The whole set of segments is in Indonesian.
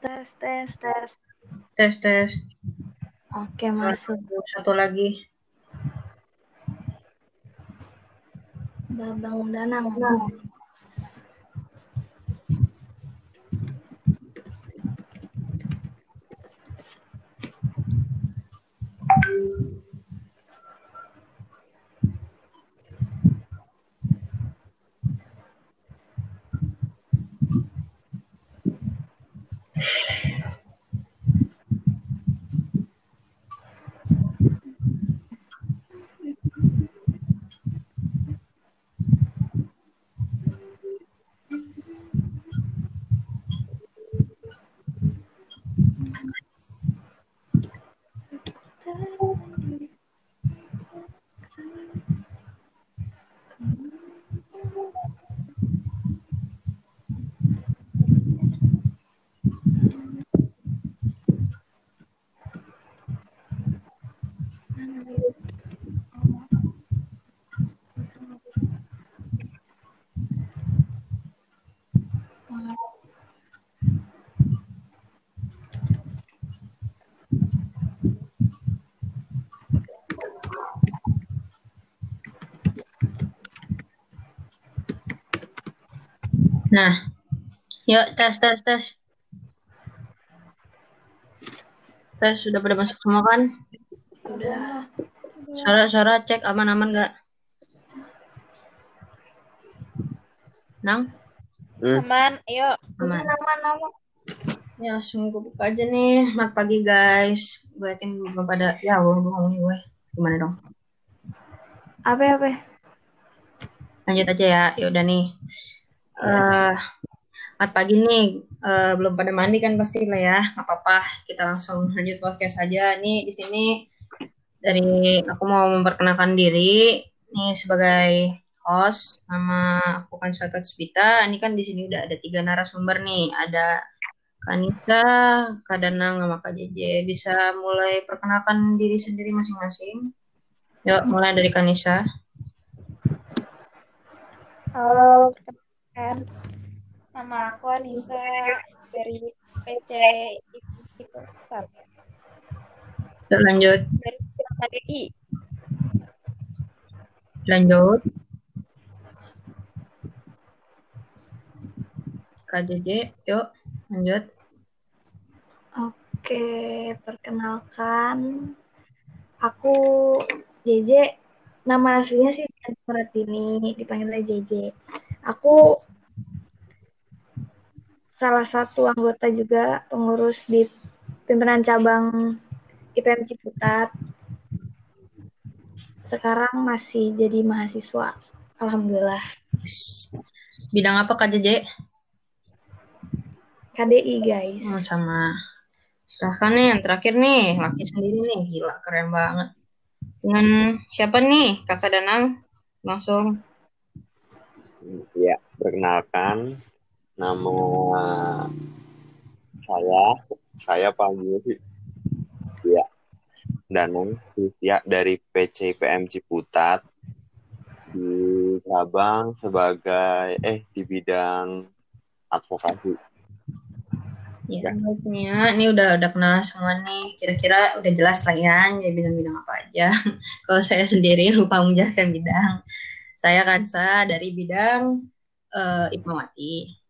Tes, tes, tes. Tes, tes. Oke, masuk. Satu lagi. Babang Danang. Nah, yuk tes, tes, tes. Tes, sudah pada masuk semua kan? Sudah. Suara-suara cek aman-aman nggak? Nang? Hmm. Aman, ayo. Aman. Nama-nama. Ya, langsung gue buka aja nih. Selamat pagi, guys. Gue yakin belum pada... Ya, gue ngomong nih gue. Gimana dong? Apa, apa? Lanjut aja ya. Ya udah nih. Eh, selamat pagi nih. Eh, belum pada mandi kan pasti lah ya. Nggak apa-apa. Kita langsung lanjut podcast aja. Nih di sini dari aku mau memperkenalkan diri nih sebagai host nama aku kan Sata Spita. Ini kan di sini udah ada tiga narasumber nih. Ada Kanisa, Kak Danang, sama JJ. Bisa mulai perkenalkan diri sendiri masing-masing. Yuk, mulai dari Kanisa. Halo, kan. Nama aku Anissa dari PC itu lanjut. dari KDI. Lanjut. Kak JJ, yuk lanjut. Oke, perkenalkan. Aku JJ. Nama aslinya sih Martini, dipanggilnya JJ. Aku salah satu anggota juga pengurus di pimpinan cabang IPM Ciputat. Sekarang masih jadi mahasiswa. Alhamdulillah. Bidang apa Kak JJ? KDI guys. Oh, sama. Silahkan nih yang terakhir nih, laki sendiri nih. Gila, keren banget. Dengan siapa nih, Kakak Danang? Langsung. Ya, perkenalkan nama saya saya panggil ya Danang ya dari PCPM Ciputat di cabang sebagai eh di bidang advokasi. Ya, baiknya. Ini udah udah kenal semua nih. Kira-kira udah jelas lah ya, jadi bidang-bidang apa aja. Kalau saya sendiri lupa menjelaskan bidang. Saya Kansa dari bidang uh, Ipmawati.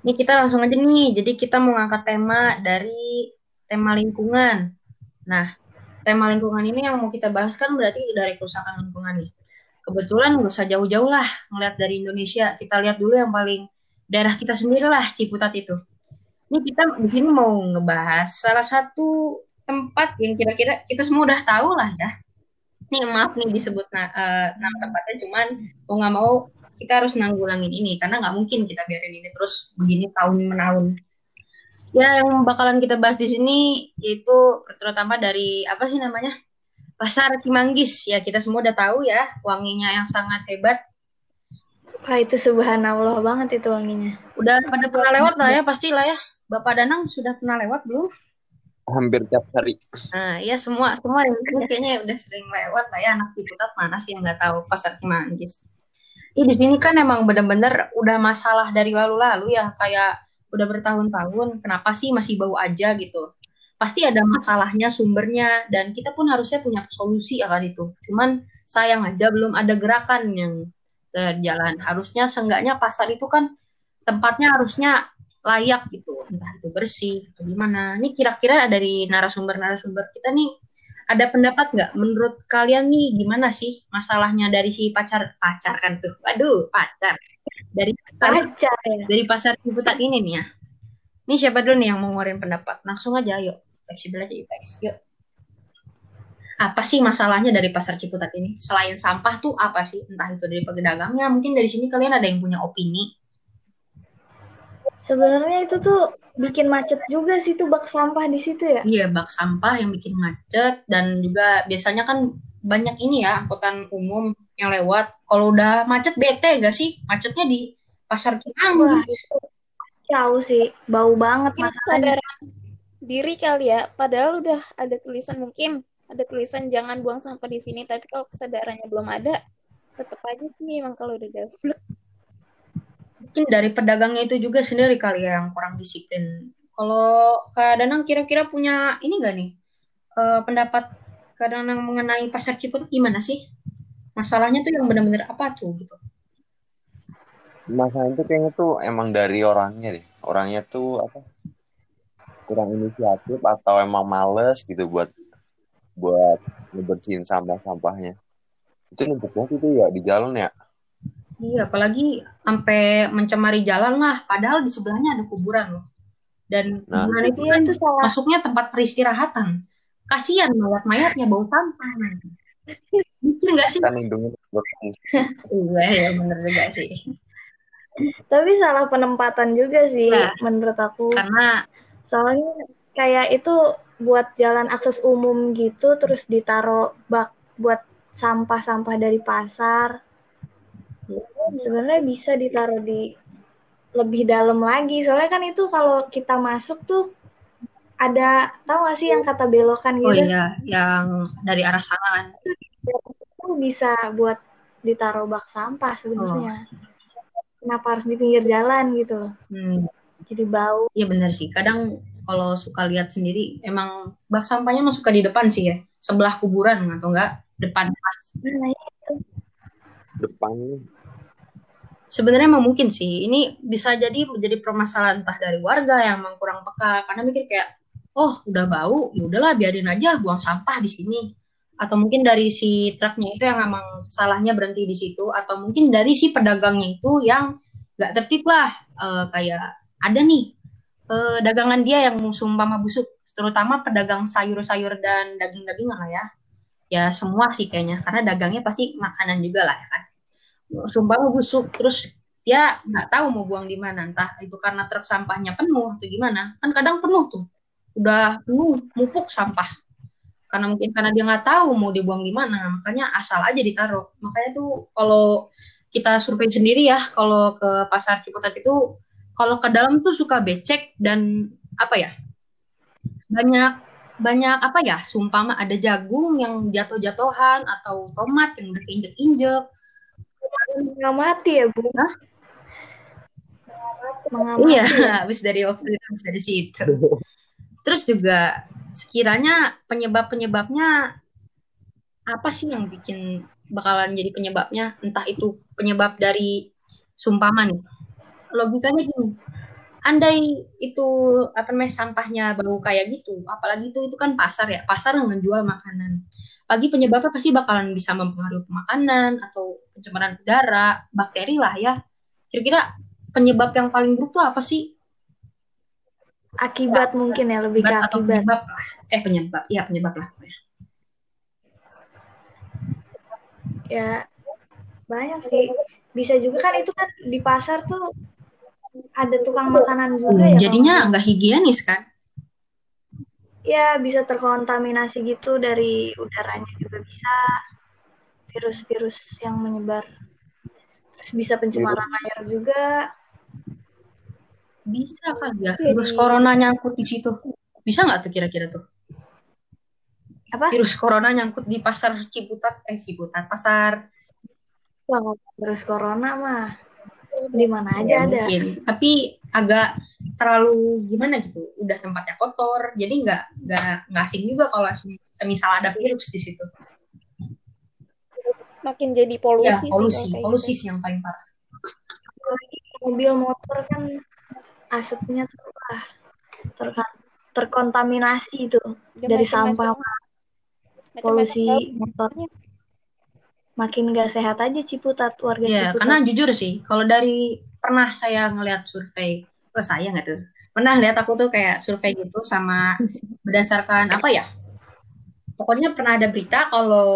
Ini kita langsung aja nih. Jadi kita mau ngangkat tema dari tema lingkungan. Nah, tema lingkungan ini yang mau kita bahas kan berarti dari kerusakan lingkungan nih. Kebetulan nggak usah jauh-jauh lah ngeliat dari Indonesia. Kita lihat dulu yang paling daerah kita sendiri lah, Ciputat itu. Ini kita sini mau ngebahas salah satu tempat yang kira-kira kita semua udah tahu lah ya. Nih maaf nih disebut uh, nama tempatnya, cuman mau nggak mau kita harus nanggulangin ini karena nggak mungkin kita biarin ini terus begini tahun menahun. Ya yang bakalan kita bahas di sini yaitu terutama dari apa sih namanya pasar Cimanggis ya kita semua udah tahu ya wanginya yang sangat hebat Wah itu subhanallah banget itu wanginya. Udah pada pernah lewat lah ya pasti lah ya. Bapak Danang sudah pernah lewat belum? Hampir tiap hari. Nah, ya semua semua yang ini kayaknya udah sering lewat lah ya anak Ciputat mana sih yang nggak tahu pasar Cimanggis. Ini di sini kan emang bener-bener udah masalah dari lalu-lalu ya kayak udah bertahun-tahun kenapa sih masih bau aja gitu? Pasti ada masalahnya sumbernya dan kita pun harusnya punya solusi akan itu. Cuman sayang aja belum ada gerakan yang berjalan. Harusnya seenggaknya pasar itu kan tempatnya harusnya layak gitu. Entah itu bersih atau gimana. Ini kira-kira dari narasumber-narasumber kita nih ada pendapat nggak? Menurut kalian nih gimana sih masalahnya dari si pacar? Pacar kan tuh. Aduh pacar. Dari pasar Pacar ya. dari pasar Ciputat ini nih ya. Ini siapa dulu nih yang mau ngeluarin pendapat? Langsung aja yuk. Fleksibel aja guys yuk. Apa sih masalahnya dari pasar Ciputat ini? Selain sampah tuh apa sih? Entah itu dari pedagangnya mungkin dari sini kalian ada yang punya opini. Sebenarnya itu tuh bikin macet juga sih tuh bak sampah di situ ya. Iya, bak sampah yang bikin macet dan juga biasanya kan banyak ini ya angkutan umum yang lewat. Kalau udah macet bete gak sih? Macetnya di pasar itu jauh sih, bau banget Mungkin masalahnya. kesadaran diri kali ya. Padahal udah ada tulisan mungkin ada tulisan jangan buang sampah di sini. Tapi kalau kesadarannya belum ada, tetap aja sih emang kalau udah develop. Mungkin dari pedagangnya itu juga sendiri kali ya yang kurang disiplin. Kalau Kak Danang kira-kira punya ini gak nih? eh, pendapat Kak Danang mengenai pasar Ciputat gimana sih? Masalahnya tuh yang benar-benar apa tuh gitu? Masalah itu kayaknya tuh emang dari orangnya deh. Orangnya tuh apa? Kurang inisiatif atau emang males gitu buat buat ngebersihin sampah-sampahnya. Itu numpuk banget itu ya di jalan ya. Iya, apalagi sampai mencemari jalan lah. Padahal di sebelahnya ada kuburan loh. Dan Nah. kuburan itu Iya kan itu salah. masuknya tempat peristirahatan. Kasihan mayat-mayatnya bau sampah nanti. Mungkin nggak sih? Kan lindungin berfungsi. Iya, ya bener juga sih. Tapi salah penempatan juga sih Nah. menurut aku. Karena Soalnya kayak itu buat jalan akses umum gitu terus ditaruh bak buat sampah-sampah dari pasar. Sebenarnya bisa ditaruh di lebih dalam lagi. Soalnya kan itu kalau kita masuk tuh ada tahu gak sih yang kata belokan oh gitu? iya, yang dari arah sana kan. Itu bisa buat ditaruh bak sampah sebenarnya. Kenapa harus di pinggir jalan gitu? Hmm, Jadi bau. iya bener sih. Kadang kalau suka lihat sendiri, emang bak sampahnya mah suka di depan sih ya. Sebelah kuburan atau enggak depan pas. Nah, itu Depan Sebenarnya emang mungkin sih. Ini bisa jadi menjadi permasalahan entah dari warga yang emang kurang peka karena mikir kayak, oh udah bau, ya udahlah biarin aja buang sampah di sini. Atau mungkin dari si truknya itu yang emang salahnya berhenti di situ, atau mungkin dari si pedagangnya itu yang nggak tertib lah, Eh, kayak ada nih eh, dagangan dia yang sumpah busuk, terutama pedagang sayur-sayur dan daging-dagingan lah ya. Ya semua sih kayaknya, karena dagangnya pasti makanan juga lah ya kan sumpah busuk. Terus dia nggak tahu mau buang di mana. Entah itu karena truk sampahnya penuh atau gimana. Kan kadang penuh tuh. Udah penuh mupuk sampah. Karena mungkin karena dia nggak tahu mau dibuang di mana. Makanya asal aja ditaruh. Makanya tuh kalau kita survei sendiri ya kalau ke pasar Ciputat itu kalau ke dalam tuh suka becek dan apa ya? Banyak banyak apa ya? Sumpah mah ada jagung yang jatuh-jatuhan atau tomat yang udah keinjek-injek mengamati ya, Bu. Hah? Mengamati. Iya, ya. habis dari waktu itu habis dari situ. Terus juga sekiranya penyebab-penyebabnya apa sih yang bikin bakalan jadi penyebabnya? Entah itu penyebab dari sumpaman nih. Logikanya gini, andai itu apa namanya sampahnya bau kayak gitu, apalagi itu itu kan pasar ya, pasar yang menjual makanan. Pagi penyebabnya pasti bakalan bisa mempengaruhi makanan atau pencemaran udara, bakteri lah ya. Kira-kira penyebab yang paling buruk tuh apa sih? Akibat mungkin ya, lebih ke atau akibat. penyebab lah. Eh penyebab, iya penyebab lah. Ya, banyak sih. Bisa juga kan itu kan di pasar tuh ada tukang makanan juga ya. Jadinya nggak higienis kan? ya bisa terkontaminasi gitu dari udaranya juga bisa virus-virus yang menyebar. Terus bisa pencemaran air juga. Bisa kali ya. Jadi- Virus corona nyangkut di situ. Bisa nggak tuh kira-kira tuh? Apa? Virus corona nyangkut di pasar Ciputat, eh Ciputat, pasar. Wah, virus corona mah di mana aja Ya, ada. mungkin. Tapi agak terlalu gimana gitu. Udah tempatnya kotor, jadi nggak nggak nggak asing juga kalau semisal ada virus di situ. Makin jadi Ya, polusi, polusi, sih. polusi gitu. sih yang paling parah. Mobil motor kan asapnya tuh wah, ter- terkontaminasi itu Udah dari macam-macam- sampah macam-macam polusi bau. motor. Makin gak sehat aja Ciputat warga Ya, Ciputat. karena jujur sih, kalau dari pernah saya ngelihat survei, oh saya nggak tuh, pernah lihat aku tuh kayak survei gitu sama berdasarkan apa ya? Pokoknya pernah ada berita kalau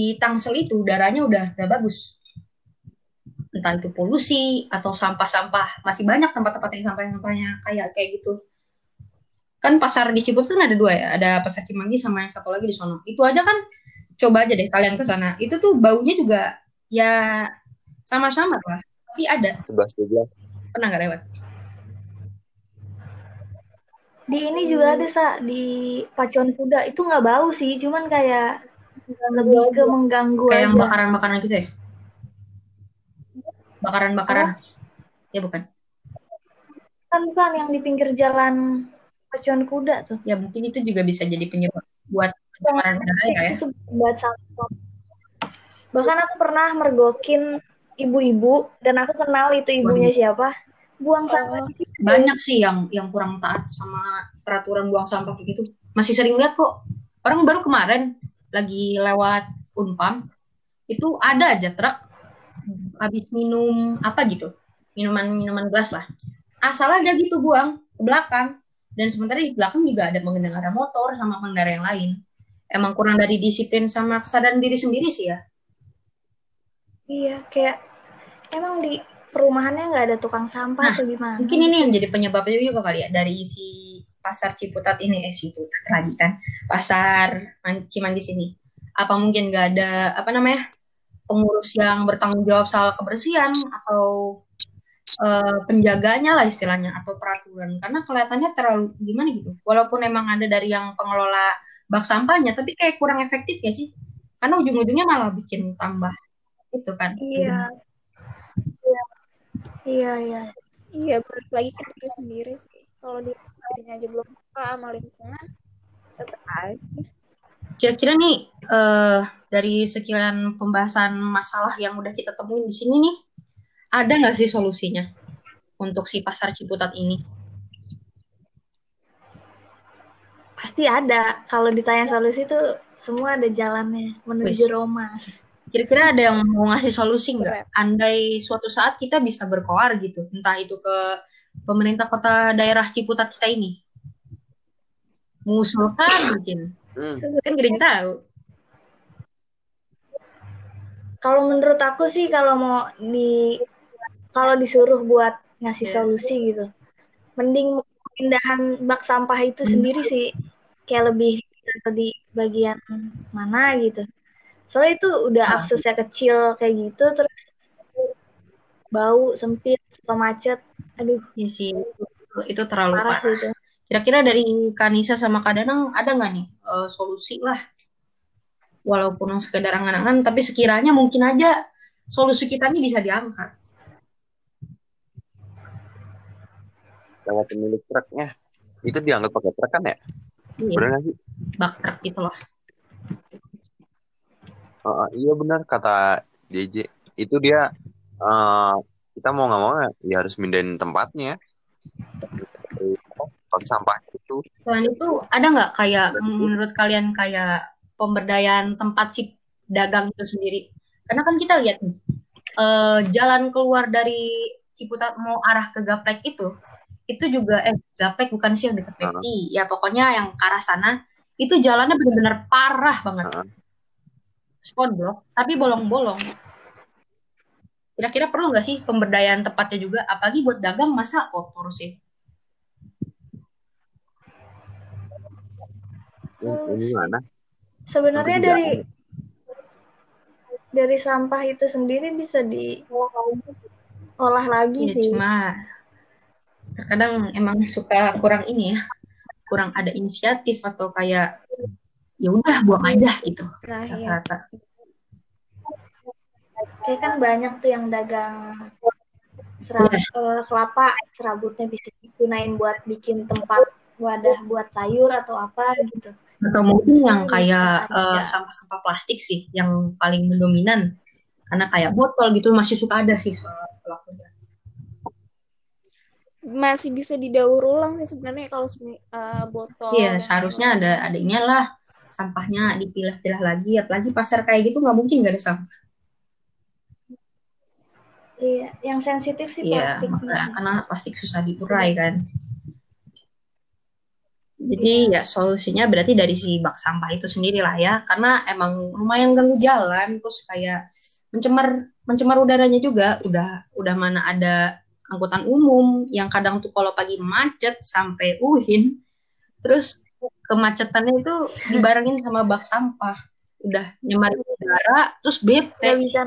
di Tangsel itu udaranya udah gak bagus. Entah itu polusi atau sampah-sampah, masih banyak tempat-tempat yang sampah-sampahnya kayak kayak gitu. Kan pasar di Ciputat kan ada dua ya, ada pasar Cimanggi sama yang satu lagi di sono. Itu aja kan coba aja deh kalian ke sana. Itu tuh baunya juga ya sama-sama lah. Tapi ada, Sebelas dua pernah nggak lewat? Di ini juga ada sa di pacuan kuda itu nggak bau sih, cuman kayak lebih ke mengganggu Kayak yang bakaran-bakaran gitu ya? Bakaran-bakaran. Ya bukan. Kan kan yang di pinggir jalan pacuan kuda tuh. Ya mungkin itu juga bisa jadi penyebab buat pencemaran udara ya. ya? Itu buat sampah. Bahkan aku pernah mergokin ibu-ibu dan aku kenal itu ibunya siapa. Buang sampah di situ. Banyak sih yang yang kurang taat sama peraturan buang sampah kayak gitu. Masih sering lihat kok. Orang baru kemarin lagi lewat Unpam itu ada aja truk habis minum apa gitu. Minuman-minuman gelas lah. Asal aja gitu buang ke belakang. Dan sementara di belakang juga ada pengendara motor sama pengendara yang lain. Emang kurang dari disiplin sama kesadaran diri sendiri sih ya. Iya, kayak emang di perumahannya nggak ada tukang sampah Nah, atau gimana? Mungkin ini yang jadi penyebabnya juga kali ya dari si pasar Ciputat ini eh Ciputat lagi kan pasar Man- Cimanggis ini. Apa mungkin nggak ada apa namanya pengurus yang bertanggung jawab soal kebersihan atau eh, penjaganya lah istilahnya atau peraturan karena kelihatannya terlalu gimana gitu. Walaupun emang ada dari yang pengelola bak sampahnya tapi kayak kurang efektif ya sih. Karena ujung-ujungnya malah bikin tambah itu kan. Iya. Iya. Iya, iya. Iya, balik lagi ke diri sendiri sih. Kalau di dirinya aja belum suka sama lingkungan, tetap aja. Kira-kira nih eh dari sekian pembahasan masalah yang udah kita temuin di sini nih, ada nggak sih solusinya untuk si pasar Ciputat ini? Pasti ada. Kalau ditanya solusi tuh semua ada jalannya menuju Wis. Roma. Kira-kira ada yang mau ngasih solusi nggak? Andai suatu saat kita bisa berkoar gitu, entah itu ke pemerintah kota daerah Ciputat kita ini, mengusulkan mungkin, Hmm. kan gak ada yang tahu. Kalau menurut aku sih kalau mau di kalau disuruh buat ngasih solusi gitu, mending pemindahan bak sampah itu sendiri sih kayak lebih di bagian mana gitu. Soalnya itu udah Ah. aksesnya kecil kayak gitu terus bau sempit suka macet. Aduh, Ya sih, itu, itu terlalu parah parah. itu. Kira-kira dari Kanisa sama Kak Danang ada nggak nih eh, solusi lah? Walaupun sekedar angan-angan, tapi sekiranya mungkin aja solusi kita ini bisa diangkat. Lewat pemilik truknya. Itu dianggap pakai truk kan ya? Iya, Bener nggak sih? bak truk gitu loh. Uh, iya benar kata JJ. Itu dia eh, kita mau nggak mau ya harus mindahin tempatnya. Tempat sampah itu. Selain itu, ada nggak kayak menurut kalian kayak pemberdayaan tempat si dagang itu sendiri? Karena kan kita lihat nih, eh, jalan keluar dari Ciputat mau arah ke Gaplek itu, itu juga eh Gaplek bukan sih yang dekat. PI, ya pokoknya yang ke arah sana itu jalannya benar-benar parah banget. Heeh. Spot blok, tapi bolong-bolong. Kira-kira perlu nggak sih pemberdayaan tempatnya juga? Apalagi buat dagang masa kotor sih? Ini, ini mana? Sebenarnya dari dari sampah itu sendiri bisa diolah lagi Ya, sih. cuma terkadang emang suka kurang ini ya, kurang ada inisiatif atau kayak ya udah buang aja gitu Nah, iya. rata-rata. Kayak kan banyak tuh yang dagang serab, uh, kelapa serabutnya bisa digunain buat bikin tempat wadah buat sayur atau apa gitu. Atau mungkin yang kayak uh, sampah-sampah plastik sih yang paling mendominan. Karena kayak botol gitu masih suka ada sih soal pelakunya. Masih bisa didaur ulang sih sebenarnya kalau uh, botol iya seharusnya ada adanya lah sampahnya dipilah-pilah lagi. Apalagi pasar kayak gitu nggak mungkin nggak ada sampah iya yang sensitif sih iya, plastik karena plastik susah diurai kan jadi ya solusinya berarti dari si bak sampah itu sendiri lah ya, karena emang lumayan ganggu jalan, terus kayak mencemar mencemar udaranya juga. Udah udah mana ada angkutan umum yang kadang tuh kalau pagi macet sampai uhin, terus kemacetannya itu dibarengin sama bak sampah. Udah nyemar udara, terus bete. Gak bisa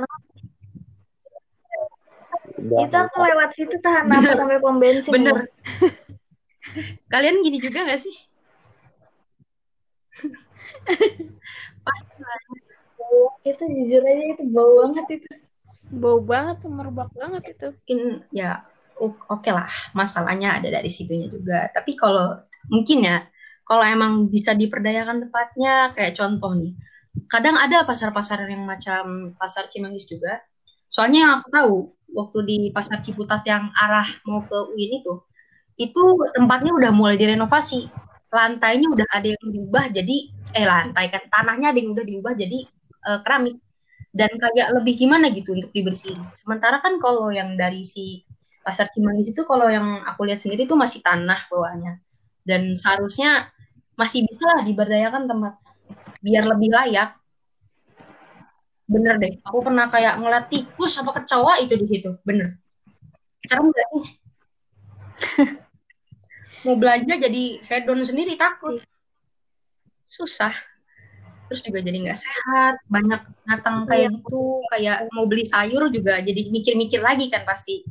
kita aku lewat situ tahan nafas sampai pom bensin. Bener. Kalian gini juga gak sih? Pasti Itu jujur aja itu bau banget itu. Bau banget, semerbak banget itu. Mungkin ya oke okay lah, masalahnya ada dari situnya juga. Tapi kalau mungkin ya, kalau emang bisa diperdayakan tempatnya, kayak contoh nih, kadang ada pasar-pasar yang macam pasar Cimanggis juga. Soalnya yang aku tahu, waktu di pasar Ciputat yang arah mau ke UIN itu, itu tempatnya udah mulai direnovasi. Lantainya udah ada yang diubah jadi eh lantai kan tanahnya ada yang udah diubah jadi uh, keramik. Dan kayak lebih gimana gitu untuk dibersihin. Sementara kan kalau yang dari si pasar Cimanggis itu kalau yang aku lihat sendiri itu masih tanah bawahnya dan seharusnya masih bisa lah diberdayakan tempat biar lebih layak bener deh. Aku pernah kayak ngeliat tikus apa kecoa itu di situ. Bener. Serem gak sih? Mau belanja jadi hedon sendiri takut. Susah. Terus juga jadi nggak sehat. Banyak datang kayak iya. gitu. Kayak mau beli sayur juga jadi mikir-mikir lagi kan pasti.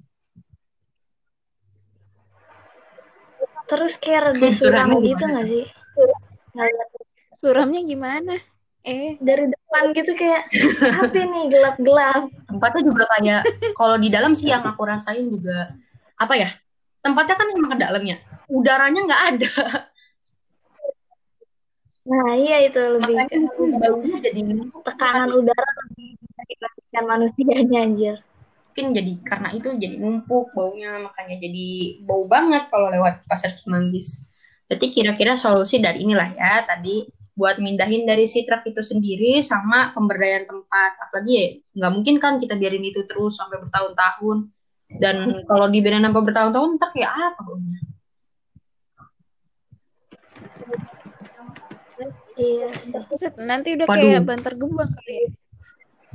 Terus kayak rada suram gitu nggak sih? Suramnya gimana eh. Dari depan gitu kayak apa nih gelap-gelap. Tempatnya juga kayak kalau di dalam sih yang aku rasain juga apa ya tempatnya kan emang ke dalamnya udaranya nggak ada. Nah iya itu lebih baunya jadi tekanan udara lebih dibandingkan manusianya anjir. Mungkin jadi karena itu jadi numpuk baunya makanya jadi bau banget kalau lewat pasar Cimanggis jadi kira-kira solusi dari inilah ya tadi buat mindahin dari si truk itu sendiri sama pemberdayaan tempat apalagi ya nggak mungkin kan kita biarin itu terus sampai bertahun-tahun dan kalau dibiarin sampai bertahun-tahun ntar kayak apa Iya. Nanti udah Waduh. kayak Bantar Gembang kali ya.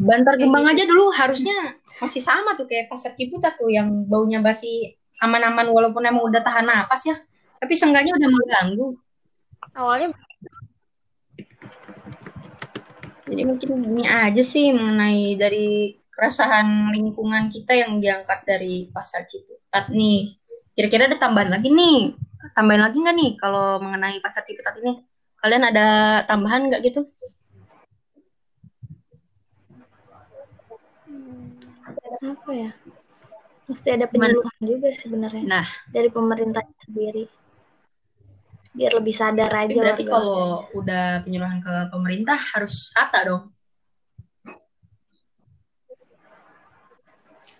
Bantar Gembang aja dulu harusnya masih sama tuh kayak pasar Ciputat tuh yang baunya basi aman-aman walaupun emang udah tahan napas ya. Tapi seenggaknya udah mengganggu. Awalnya jadi mungkin ini aja sih mengenai dari keresahan lingkungan kita yang diangkat dari pasar Ciputat nih. Kira-kira ada tambahan lagi nih? Tambahan lagi nggak nih kalau mengenai pasar Ciputat ini? Kalian ada tambahan nggak gitu? Apa ya? Mesti ada penyuluhan juga sebenarnya. Nah, dari pemerintah sendiri. Biar lebih sadar aja. berarti kalau udah penyuluhan ke pemerintah harus rata dong.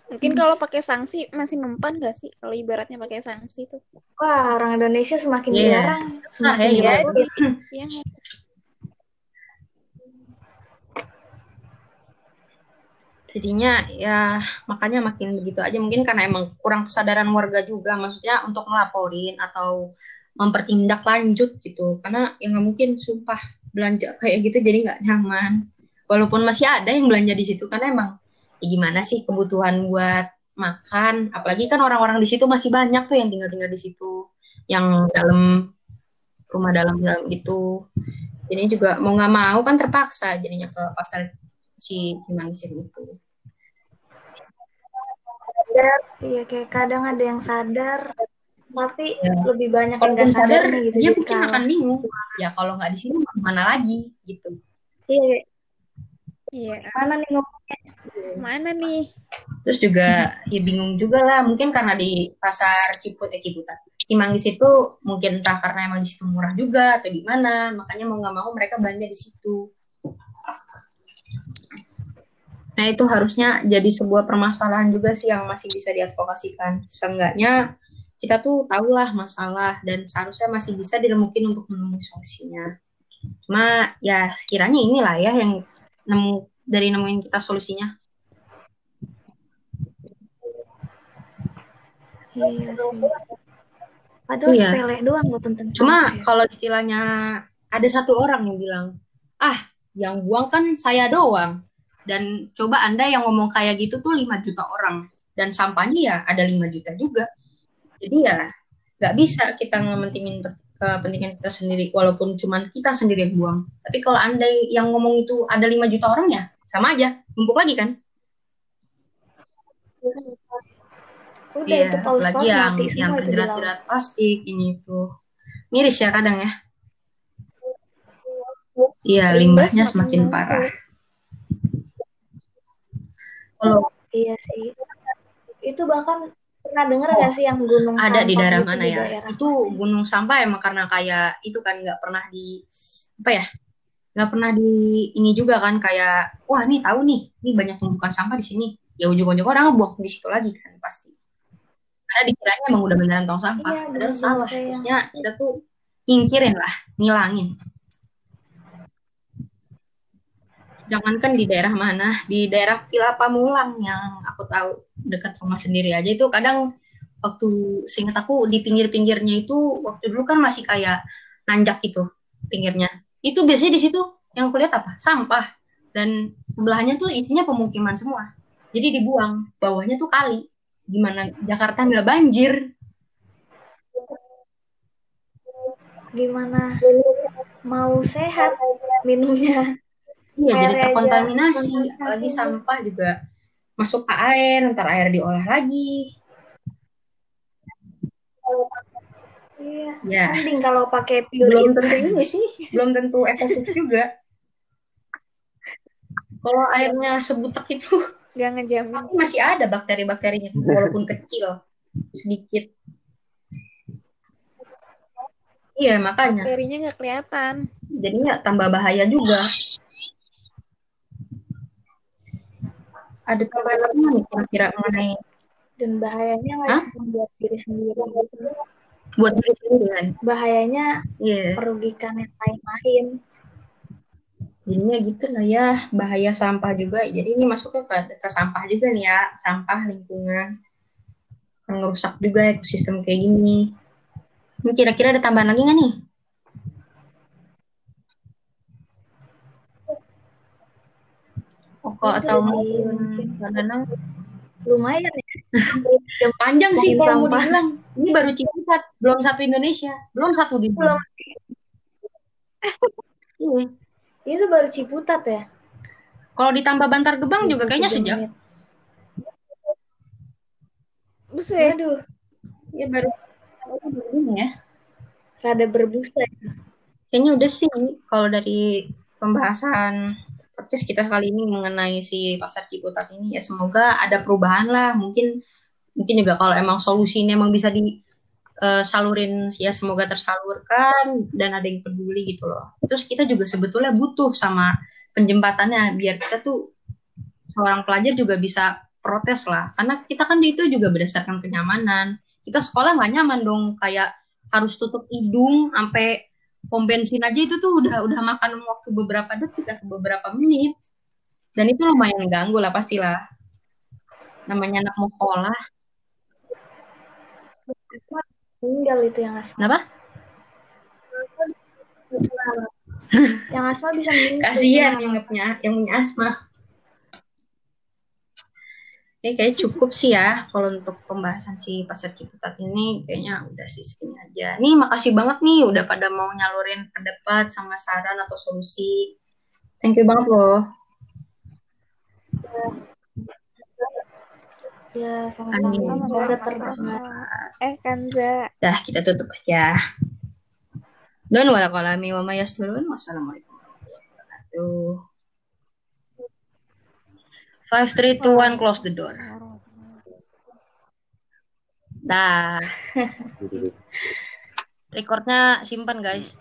Mungkin kalau pakai sanksi masih mempan gak sih? Kalau ibaratnya pakai sanksi tuh. Wah, orang Indonesia semakin yeah. jarang. Semakin nah, ya, ya. Jadinya ya makanya makin begitu aja mungkin karena emang kurang kesadaran warga juga maksudnya untuk ngelaporin atau mempertindak lanjut gitu. Karena yang nggak mungkin sumpah belanja kayak gitu jadi nggak nyaman. Walaupun masih ada yang belanja di situ karena emang ya gimana sih kebutuhan buat makan? Apalagi kan orang-orang di situ masih banyak tuh yang tinggal-tinggal di situ. Yang dalam rumah dalam dalam gitu. Ini juga mau nggak mau kan terpaksa jadinya ke pasar si Cimanggis itu. Iya kayak kadang ada yang sadar tapi ya. lebih banyak yang nggak sadar, sadar gitu dia mungkin akan bingung ya kalau nggak di sini mana lagi gitu iya iya mana nih Mana nih? Terus juga ya bingung juga lah, mungkin karena di pasar Ciput eh Ciputat. Cimanggis itu mungkin entah karena emang di situ murah juga atau gimana, makanya mau nggak mau mereka belanja di situ. Nah itu harusnya jadi sebuah permasalahan juga sih yang masih bisa diadvokasikan. Seenggaknya kita tuh tahulah masalah dan seharusnya masih bisa diremukin untuk menemui solusinya. Cuma ya sekiranya inilah ya yang nemu dari nemuin kita solusinya. Iya sih. Padahal Iya. sepele doang loh tentang Cuma ya. kalau istilahnya ada satu orang yang bilang, ah yang buang kan saya doang. Dan coba Anda yang ngomong kayak gitu tuh 5 juta orang. Dan sampahnya ya ada 5 juta juga. Jadi ya nggak bisa kita ngementingin pe- kepentingan kita sendiri walaupun cuman kita sendiri yang buang. Tapi kalau Anda yang ngomong itu ada 5 juta orang ya sama aja. Numpuk lagi kan? Udah Iya, itu paus paus yang yang terjerat-jerat plastik ini itu. Miris ya kadang ya. Iya, Limbah limbahnya semakin parah. Kalau Iya sih. Itu bahkan pernah dengar Oh, nggak sih yang gunung ada di sampah daerah gitu mana di ya? daerah Itu gunung sampah emang karena kayak itu kan nggak pernah di apa ya? Nggak pernah di ini juga kan kayak wah nih tahu nih, ini banyak tumpukan sampah di sini. Ya ujung-ujung orang ngebuang di situ lagi kan pasti. Karena dikiranya emang udah beneran tong sampah. Iya, Padahal bener salah. Harusnya kita tuh nyingkirin lah, ngilangin. Jangankan di daerah mana, di daerah Pila Pamulang yang aku tahu dekat rumah sendiri aja itu kadang waktu seingat aku di pinggir-pinggirnya itu waktu dulu kan masih kayak nanjak gitu pinggirnya. Itu biasanya di situ yang aku lihat apa? Sampah. Dan sebelahnya tuh isinya pemukiman semua. Jadi dibuang, bawahnya tuh kali. Gimana Jakarta nggak banjir? gimana mau sehat minumnya Iya, jadi aja terkontaminasi. kontaminasi. Apalagi sampah juga masuk ke air, ntar air diolah lagi. iya Ya, mending kalau pakai belum pure tentu ini sih, belum tentu efektif juga. Kalau airnya sebutek itu Gak ngejamin. tapi masih ada bakteri-bakterinya, walaupun kecil, sedikit. Iya, makanya. Bakterinya nggak kelihatan. Jadinya tambah bahaya juga. Ada tambahan apa nih kira-kira mengenai dan bahayanya nggak buat diri sendiri? Buat diri sendiri kan? bahayanya Iya. merugikan yang lain-lain. Jadinya gitu lah ya bahaya sampah juga. Jadi ini masuknya ke, ke sampah juga nih ya sampah lingkungan. Yang juga ekosistem kayak gini. Ini kira-kira ada tambahan lagi nggak nih Koko Udah atau mungkin Nanang? lumayan ya panjang sih kalau mau dibilang ini baru Ciputat belum satu Indonesia belum satu di Belum. Iya. itu baru Ciputat ya kalau ditambah Bantar Gebang juga kayaknya 23 sejam. Buset. Waduh, ya baru baru ini ya rada berbusa ya. Kayaknya udah sih kalau dari pembahasan podcast kita kali ini mengenai si pasar Ciputat ini ya semoga ada perubahan lah. Mungkin mungkin juga kalau emang solusinya emang bisa disalurin ya semoga tersalurkan dan ada yang peduli gitu loh. Terus kita juga sebetulnya butuh sama penjembatannya biar kita tuh seorang pelajar juga bisa protes lah. Karena kita kan itu juga berdasarkan kenyamanan. Kita sekolah nggak nyaman dong kayak harus tutup hidung sampai pom bensin aja itu tuh udah udah makan waktu beberapa detik atau beberapa menit. Dan itu lumayan ganggu lah pastilah. Namanya anak mau sekolah. Tinggal itu yang asma. kenapa? Yang asma bisa meninggal. kasihan yang punya yang punya asma Oke, kayak cukup sih ya kalau untuk pembahasan si pasar Ciputat ini kayaknya udah sih segini aja. Nih makasih banget nih udah pada mau nyalurin pendapat sama saran atau solusi. Thank you banget loh. Ya, sama-sama. Semoga. Eh Kanza, Dah kita tutup aja. Dan walakalami wa mayasturun. Wassalamualaikum warahmatullahi wabarakatuh. Five, three, two, one, close the door. Dah. Recordnya simpan guys.